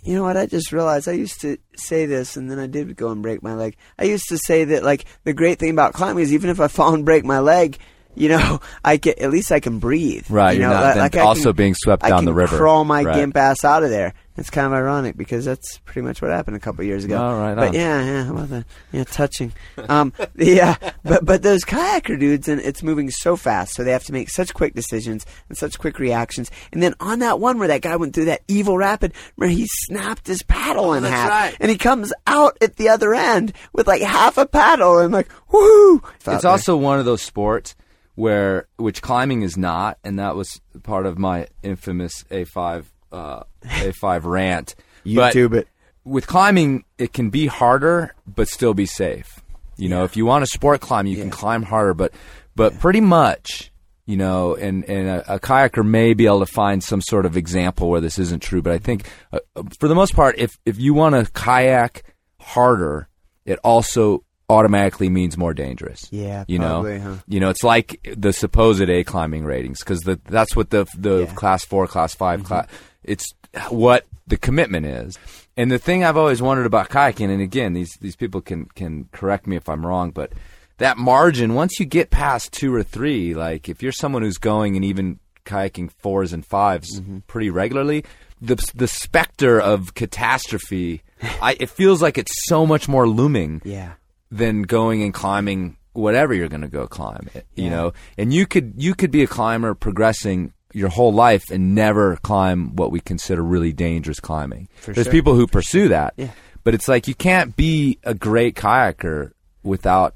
You know what? I just realized I used to say this, and then I did go and break my leg. I used to say that, like, the great thing about climbing is even if I fall and break my leg, you know, I get at least I can breathe. Right, You know, not like- like also can- being swept I down the river. Crawl my Right. gimp ass out of there. It's kind of ironic because that's pretty much what happened a couple of years ago. Oh, right But on. yeah, yeah, how about that? Yeah, touching. Um, yeah, but but those kayaker dudes, and it's moving so fast, so they have to make such quick decisions and such quick reactions. And then on that one where that guy went through that evil rapid, where he snapped his paddle in half, right. and he comes out at the other end with like half a paddle, and like woohoo! It's also one of those sports where which climbing is not, and that was part of my infamous A5 uh, A5 rant. But YouTube it. with climbing, it can be harder, but still be safe. You know, if you want to sport climb, you can climb harder, but but pretty much, you know, and and a, a kayaker may be able to find some sort of example where this isn't true. But I think, uh, for the most part, if if you want to kayak harder, it also automatically means more dangerous. Yeah, you know, huh? you know, it's like the supposed A climbing ratings because that's what the the class four, class 5 Mm-hmm. class. It's what the commitment is. And the thing I've always wondered about kayaking, and again, these these people can can correct me if I'm wrong, but that margin once you get past two or three, like if you're someone who's going and even kayaking fours and 5s Mm-hmm. pretty regularly, the the specter of catastrophe, I, it feels like it's so much more looming Yeah. than going and climbing whatever you're going to go climb it you Yeah. know and you could you could be a climber progressing your whole life and never climb what we consider really dangerous climbing For there's sure. people who pursue that Yeah. but it's like you can't be a great kayaker without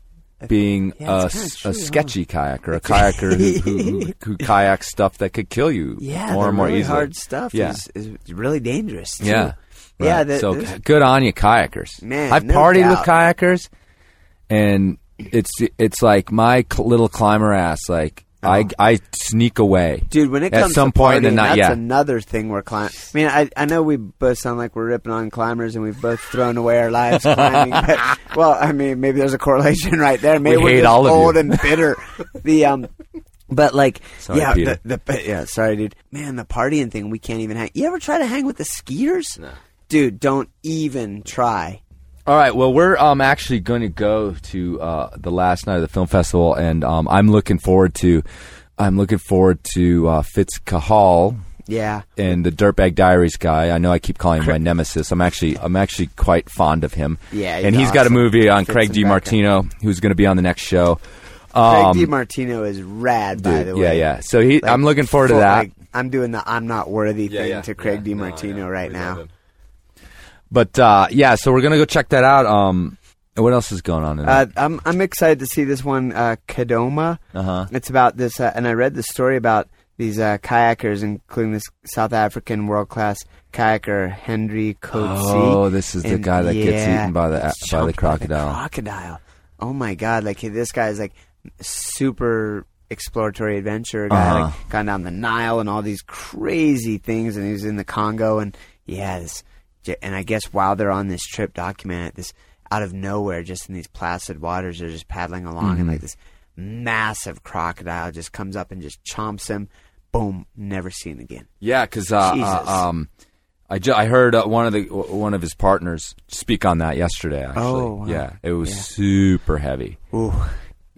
being Yeah, a, it's kinda s- true, a huh? sketchy kayaker a kayaker who, who, who, who kayaks stuff that could kill you Yeah, more and more really easily hard stuff yeah is, is really dangerous. Too. yeah yeah. The- so good on you, kayakers. Man, I've no partied with kayakers, and it's it's like my cl- little climber ass. Like I I sneak away, Dude, when it at comes some to point in the partying, night. that's Yeah, another thing we're climbing. I mean, I I know we both sound like we're ripping on climbers, and we've both thrown away our lives climbing. but, well, I mean, maybe there's a correlation right there. Maybe We are just all of you. old and bitter. the um, but like, Sorry, yeah, Peter. the, the yeah, sorry, dude. Man, the partying thing, we can't even hang. You ever try to hang with the skiers? No. Dude, don't even try. All right. Well, we're um actually going to go to uh, the last night of the film festival, and um I'm looking forward to I'm looking forward to uh, Fitz Cahall. Yeah. And the Dirtbag Diaries guy, I know I keep calling him my nemesis. I'm actually, I'm actually quite fond of him. Yeah, he's and he's got a movie on Fitz Craig him back DiMartino, who's going to be on the next show. Craig Um, DiMartino is rad, by dude, the way. yeah. Yeah. So he, I'm looking forward to that. like, I'm doing the I'm not worthy Yeah, thing yeah, to Craig yeah. No, I DiMartino know. right We love now. But uh, yeah, so we're gonna go check that out. Um, what else is going on in Uh. I'm I'm excited to see this one, uh, Kadoma. Uh-huh. It's about this, uh, and I read the story about these uh, kayakers, including this South African world class kayaker Hendri Coetzee. Oh, this is the And, guy that gets eaten by the by the crocodile. crocodile. Oh my god! Like this guy is like super exploratory adventure guy, Uh-huh. like gone down the Nile and all these crazy things, and he's in the Congo, and yeah, this, and I guess while they're on this trip, document it, this out of nowhere, just in these placid waters, they're just paddling along, and Mhm. like this massive crocodile just comes up and just chomps him. Boom! Never seen again. Yeah, because uh, uh, um, I, ju- I heard uh, one of the one of his partners speak on that yesterday. Actually, Oh, wow. yeah, it was Yeah. super heavy. Ooh.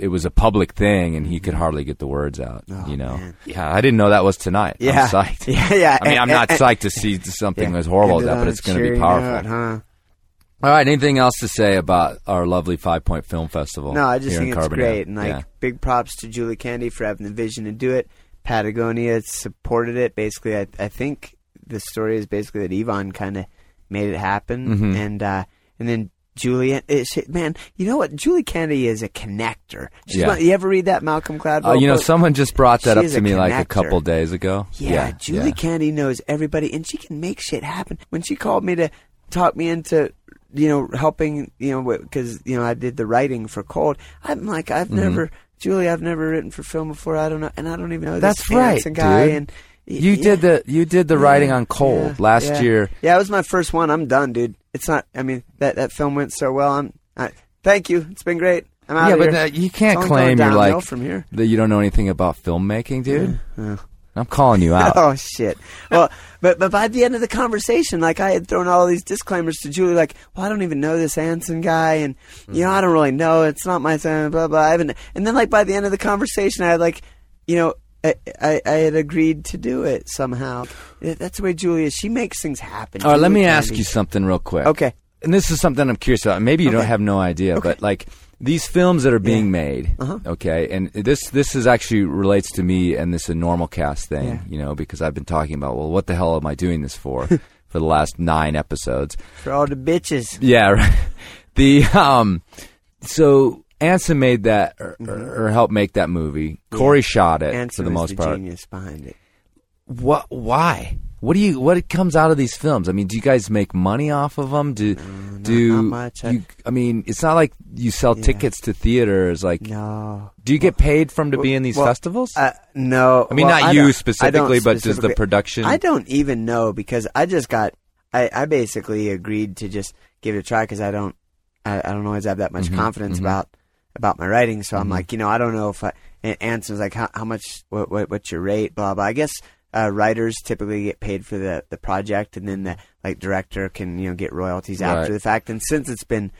It was a public thing, and he could hardly get the words out. Oh, you know, man. yeah, I didn't know that was tonight. Yeah. I'm psyched. Yeah, yeah. I mean, I'm not and- psyched to see something Yeah. as horrible as that, but it's going to be powerful. note, huh? All right. Anything else to say about our lovely Five Point Film Festival? No, I just think it's great, and like Yeah. big props to Julie Kennedy for having the vision to do it. Patagonia supported it. Basically, I, I think the story is basically that Yvon kind of made it happen, Mhm. and uh, and then Julie, it, man, you know what? Julie Kennedy is a connector. She's Yeah. one- you ever read that Malcolm Gladwell? Uh, you know, book? someone just brought that She up to me like a couple days ago. Yeah, Julie Kennedy knows everybody, and she can make shit happen. When she called me to talk me into, you know, helping, you know, because you know I did the writing for Cold. I'm like, I've Mhm. never, Julie, I've never written for film before. I don't know, and I don't even know That's right, guy, dude. and You yeah. did the you did the writing on Cold yeah, last yeah. year. Yeah, it was my first one. I'm done, dude. It's not. I mean, that that film went so well. I'm. I, thank you. It's been great. I'm out yeah, of but here. uh, you can't It's only claim going you're downhill like from here. that. You don't know anything about filmmaking, dude. Yeah. I'm calling you out. oh shit. Well, but but by the end of the conversation, like I had thrown all these disclaimers to Julie, like, well, I don't even know this Anson guy, and you know, I don't really know. It's not my son. Blah blah. I haven't. And then like by the end of the conversation, I had like, you know. I, I, I had agreed to do it somehow. That's the way Julia. She makes things happen. All right, let me ask you something real quick. Okay. And this is something I'm curious about. Maybe you don't have no idea, Okay. but like these films that are being Yeah. made, Uh-huh. okay, and this this is actually relates to me and this Enormocast thing, Yeah. you know, because I've been talking about, well, what the hell am I doing this for for the last nine episodes? For all the bitches. Yeah, right. The um, so Anson made that or, or helped make that movie. Corey shot it Anson for the most the part. genius behind it. What? Why? What do you? What comes out of these films? I mean, do you guys make money off of them? Do do not much. I- you? I mean, it's not like you sell Yeah. tickets to theaters. Like, No. do you get paid from to be in these well, festivals? Uh, no. I mean, well, not you don't- I specifically, but does the specifically- production? I don't even know because I just got. I, I basically agreed to just give it a try because I don't. I, I don't always have that much Mhm, confidence mhm. about about my writing. So I'm Mhm. like, you know, I don't know if I. And Anson's like, how, how much? What, what what's your rate? Blah blah. I guess. Uh, writers typically get paid for the, the project, and then the like director can you know get royalties after the fact. And since it's been,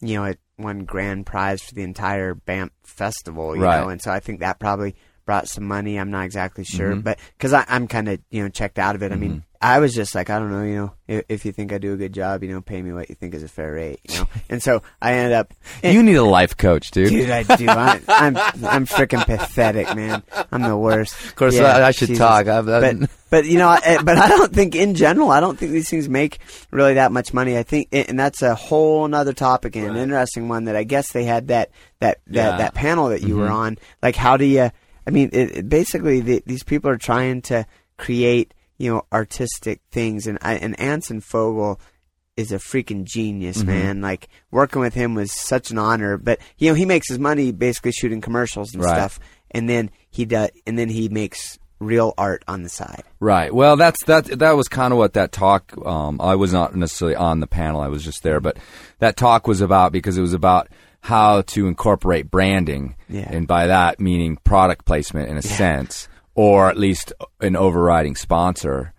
you know, it won grand prize for the entire Banff festival, you Right. know, and so I think that probably brought some money. I'm not exactly sure, Mhm. but because I'm kind of you know checked out of it. I mean, I was just like, I don't know, you know, if, if you think I do a good job, you know, pay me what you think is a fair rate, you know. and so I ended up. you need a life coach, dude. Dude, I do. I, I'm I'm freaking pathetic, man. I'm the worst. Of course, Yeah, I, I should Jesus. talk. I've, But but you know, I, but I don't think in general, I don't think these things make really that much money. I think, and that's a whole another topic and an interesting one that I guess they had that that that, Yeah. that panel that you were Mhm. on. Like, how do you? I mean, it basically, the, these people are trying to create you know artistic things, and I, and Anson Fogel is a freaking genius, Mhm. man. Like working with him was such an honor. But you know, he makes his money basically shooting commercials and Right. stuff, and then he does, and then he makes real art on the side. Right. Well, that's that. That was kind of what that talk. Um, I was not necessarily on the panel. I was just there, but that talk was about because it was about how to incorporate branding, Yeah. and by that meaning product placement in a sense, or at least an overriding sponsor,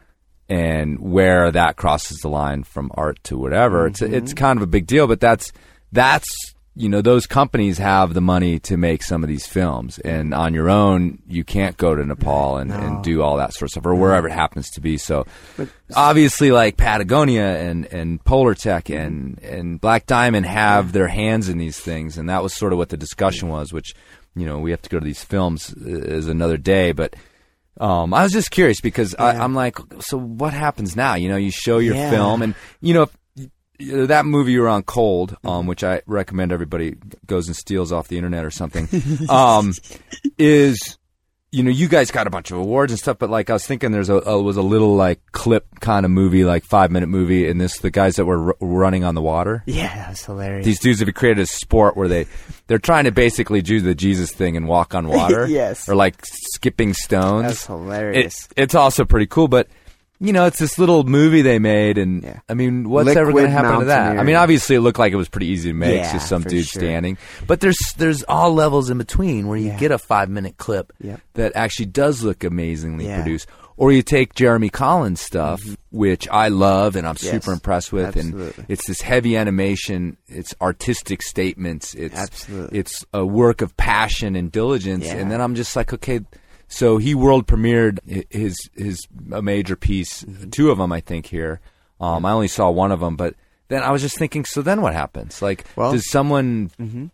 and where that crosses the line from art to whatever. It's mm-hmm. it's kind of a big deal, but that's that's you know those companies have the money to make some of these films, and on your own you can't go to Nepal and, and do all that sort of stuff, or wherever it happens to be. So obviously, like Patagonia and and Polartec mm-hmm. and and Black Diamond have their hands in these things, and that was sort of what the discussion mm. was. Which you know we have to go to these films uh, is another day, but. Um, I was just curious because I, I'm like, so what happens now? You know, you show your Yeah. film, and you know, if, you know, that movie you were on Cold, um, which I recommend everybody goes and steals off the internet or something, um, is you know, you guys got a bunch of awards and stuff, but like I was thinking, there's a, a was a little like clip kind of movie, like five minute movie, and this the guys that were r- running on the water. Yeah, that was hilarious. These dudes have created a sport where they they're trying to basically do the Jesus thing and walk on water, Yes. or like skipping stones. That's hilarious. It, it's also pretty cool, but you know, it's this little movie they made, and Yeah. I mean, what's ever going Liquid to happen to that? I mountaineering. mean, obviously, it looked like it was pretty easy to make, Yeah, just some for dude sure. standing. But there's there's all levels in between where you Yeah. get a five minute clip Yep. that actually does look amazingly Yeah. Mm-hmm. produced. Or you take Jeremy Collins stuff, which I love and I'm Yes, super impressed with, absolutely. and it's this heavy animation, it's artistic statements, it's Absolutely. it's a work of passion and diligence, Yeah. and then I'm just like, okay. So he world premiered his his a major piece, Mm-hmm. two of them I think here. Um, I only saw one of them, but then I was just thinking, so then what happens? Like, Well- does someone Mm-hmm.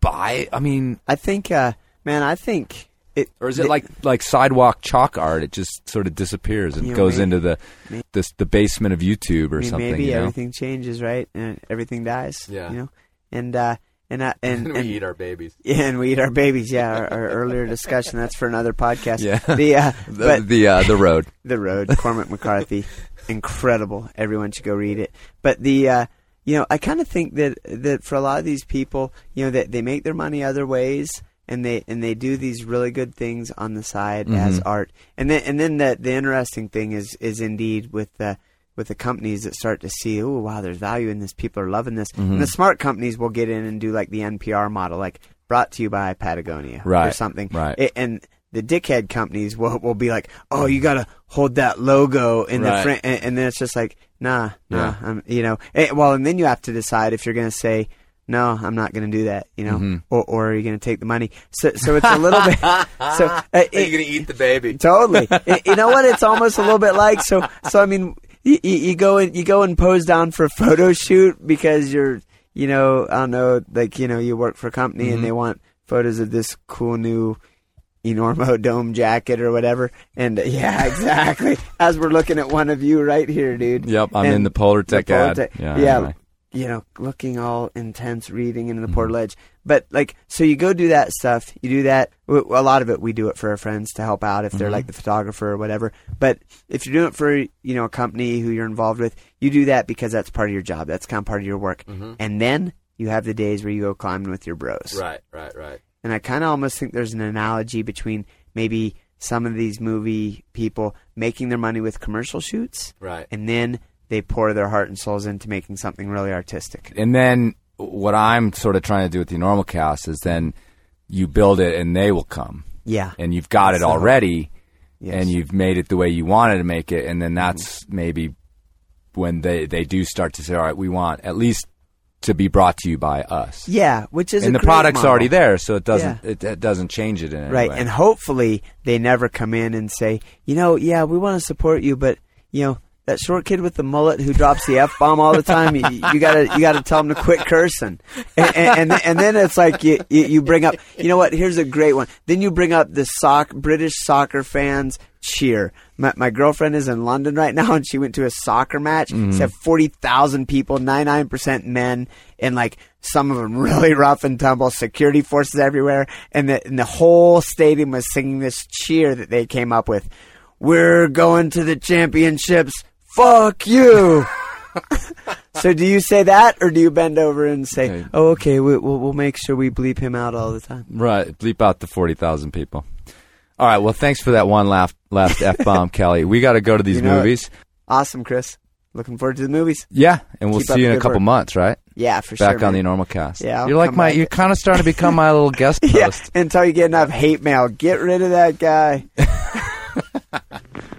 buy? I mean, I think, uh, man, I think it. or is it the- like like sidewalk chalk art? It just sort of disappears and You know, goes maybe- into the may- this the basement of YouTube or I mean, something. maybe you know? everything changes, right? And everything dies. Yeah. You know, and uh, and uh, and, and our babies. Yeah, and we eat our babies. Yeah, our, our earlier discussion. That's for another podcast. Yeah. The uh, The but the, uh, the road. the road. Cormac McCarthy, incredible. Everyone should go read it. But the uh, you know, I kind of think that that for a lot of these people, you know, that they make their money other ways, and they and they do these really good things on the side as Mhm. art. And then and then the the interesting thing is is indeed with the with the companies that start to see, oh wow, there's value in this. People are loving this. Mhm. And the smart companies will get in and do like the NPR model, like brought to you by Patagonia or something. right. A- and the dickhead companies will will be like, oh, you got to hold that logo in the front, and, and then it's just like, nah, nah, Yeah. You know. Eh, well, and then you have to decide if you're going to say. No, I'm not going to do that. You know, Mhm. or, or are you going to take the money? So, so it's a little bit. So, uh, Are you gonna eat the baby? Totally. You know what? It's almost a little bit like so. So I mean, you, you you go and you go and pose down for a photo shoot because you're, you know, I don't know, like you know, you work for a company Mhm. and they want photos of this cool new. Enormo dome jacket or whatever, and uh, yeah, exactly. As we're looking at one of you right here, dude. Yep, I'm And in the Polartec ad. Yeah, yeah, anyway. you know, looking all intense, reading into the Mm-hmm. portaledge. But like, so you go do that stuff. You do that. A lot of it we do it for our friends to help out if they're Mhm. like the photographer or whatever. But if you're doing it for you know a company who you're involved with, you do that because that's part of your job. That's kind of part of your work. Mhm. And then you have the days where you go climbing with your bros. Right, right, right. And I kind of almost think there's an analogy between maybe some of these movie people making their money with commercial shoots, Right. and then they pour their heart and souls into making something really artistic. And then what I'm sort of trying to do with the Enormocast is then you build it and they will come. Yeah. And you've got it hope. already Yes. Mm-hmm. and you've made it the way you wanted to make it and then that's maybe when they they do start to say all right we want at least to be brought to you by us. Yeah, which is and the product's model. already there so it doesn't Yeah. it, it doesn't change it in any right way. and hopefully they never come in and say you know yeah we want to support you but you know that short kid with the mullet who drops the f bomb all the time you, you gotta you gotta tell him to quit cursing. And and, and, and then it's like you, you you bring up you know what? Here's a great one. Then you bring up the soc british soccer fans cheer. My, my girlfriend is in london right now and she went to a soccer match. Mhm. she had 40,000 people 99% men and like some of them really rough and tumble. Security forces everywhere. And the, and the whole stadium was singing this cheer that they came up with. We're going to the championships fuck you so do you say that or do you bend over and say oh okay we, we'll, we'll make sure we bleep him out all the time Right. Bleep out the 40,000 people. All right. Well, thanks for that one last, last F bomb, Kelly. We got to go to these You know movies. awesome chris looking forward to the movies Yeah. And we'll Keep see you in a couple work. months, right? Yeah, for Back sure, Back on man. the Enormocast. Yeah, I'll You're like my, you're kind of starting to become my little guest host. yeah until you get enough hate mail get rid of that guy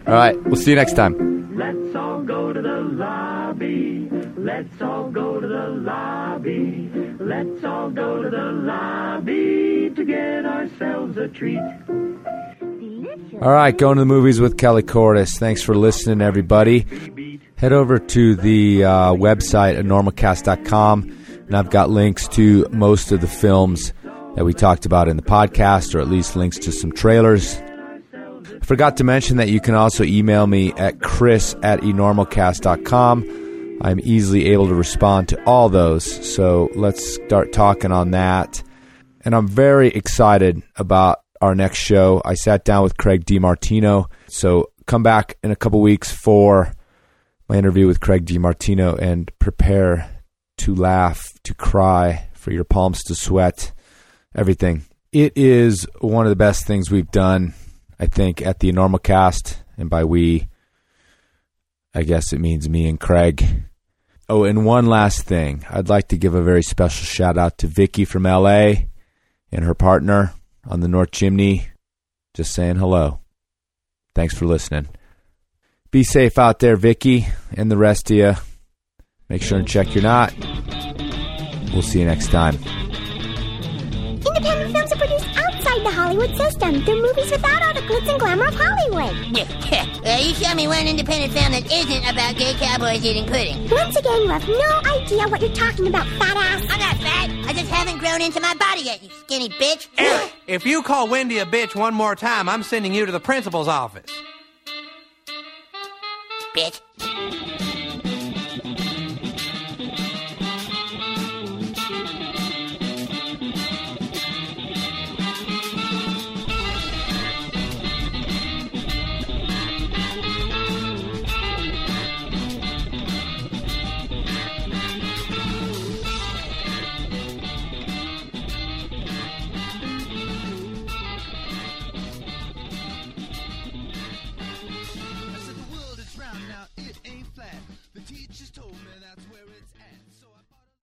All right. We'll see you next time. Let's all go to the lobby. Let's all go to the lobby. Let's all go to the lobby to get ourselves a treat. All right, going to the movies with Kelly Cordes. Thanks for listening, everybody. Head over to the uh, website at enormocast.com, and I've got links to most of the films that we talked about in the podcast, or at least links to some trailers. Forgot to mention that you can also email me at chris at enormocast.com. I'm easily able to respond to all those, so let's start talking on that. And I'm very excited about our next show. I sat down with Craig DiMartino. So come back in a couple weeks for my interview with Craig DiMartino and prepare to laugh, to cry, for your palms to sweat, everything. It is one of the best things we've done, I think, at the Enormocast. And by we, I guess it means me and Craig. Oh, and one last thing. I'd like to give a very special shout out to Vicky from LA and her partner on the North Chimney. Just saying hello. Thanks for listening. Be safe out there, Vicky, and the rest of you. Make sure and check your knot. We'll see you next time. Hollywood system. They're movies without all the glitz and glamour of Hollywood. uh, you show me one independent film that isn't about gay cowboys eating pudding. Once again, you have no idea what you're talking about, fat ass. I'm not fat. I just haven't grown into my body yet, you skinny bitch. Eric, if you call Wendy a bitch one more time, I'm sending you to the principal's office. bitch.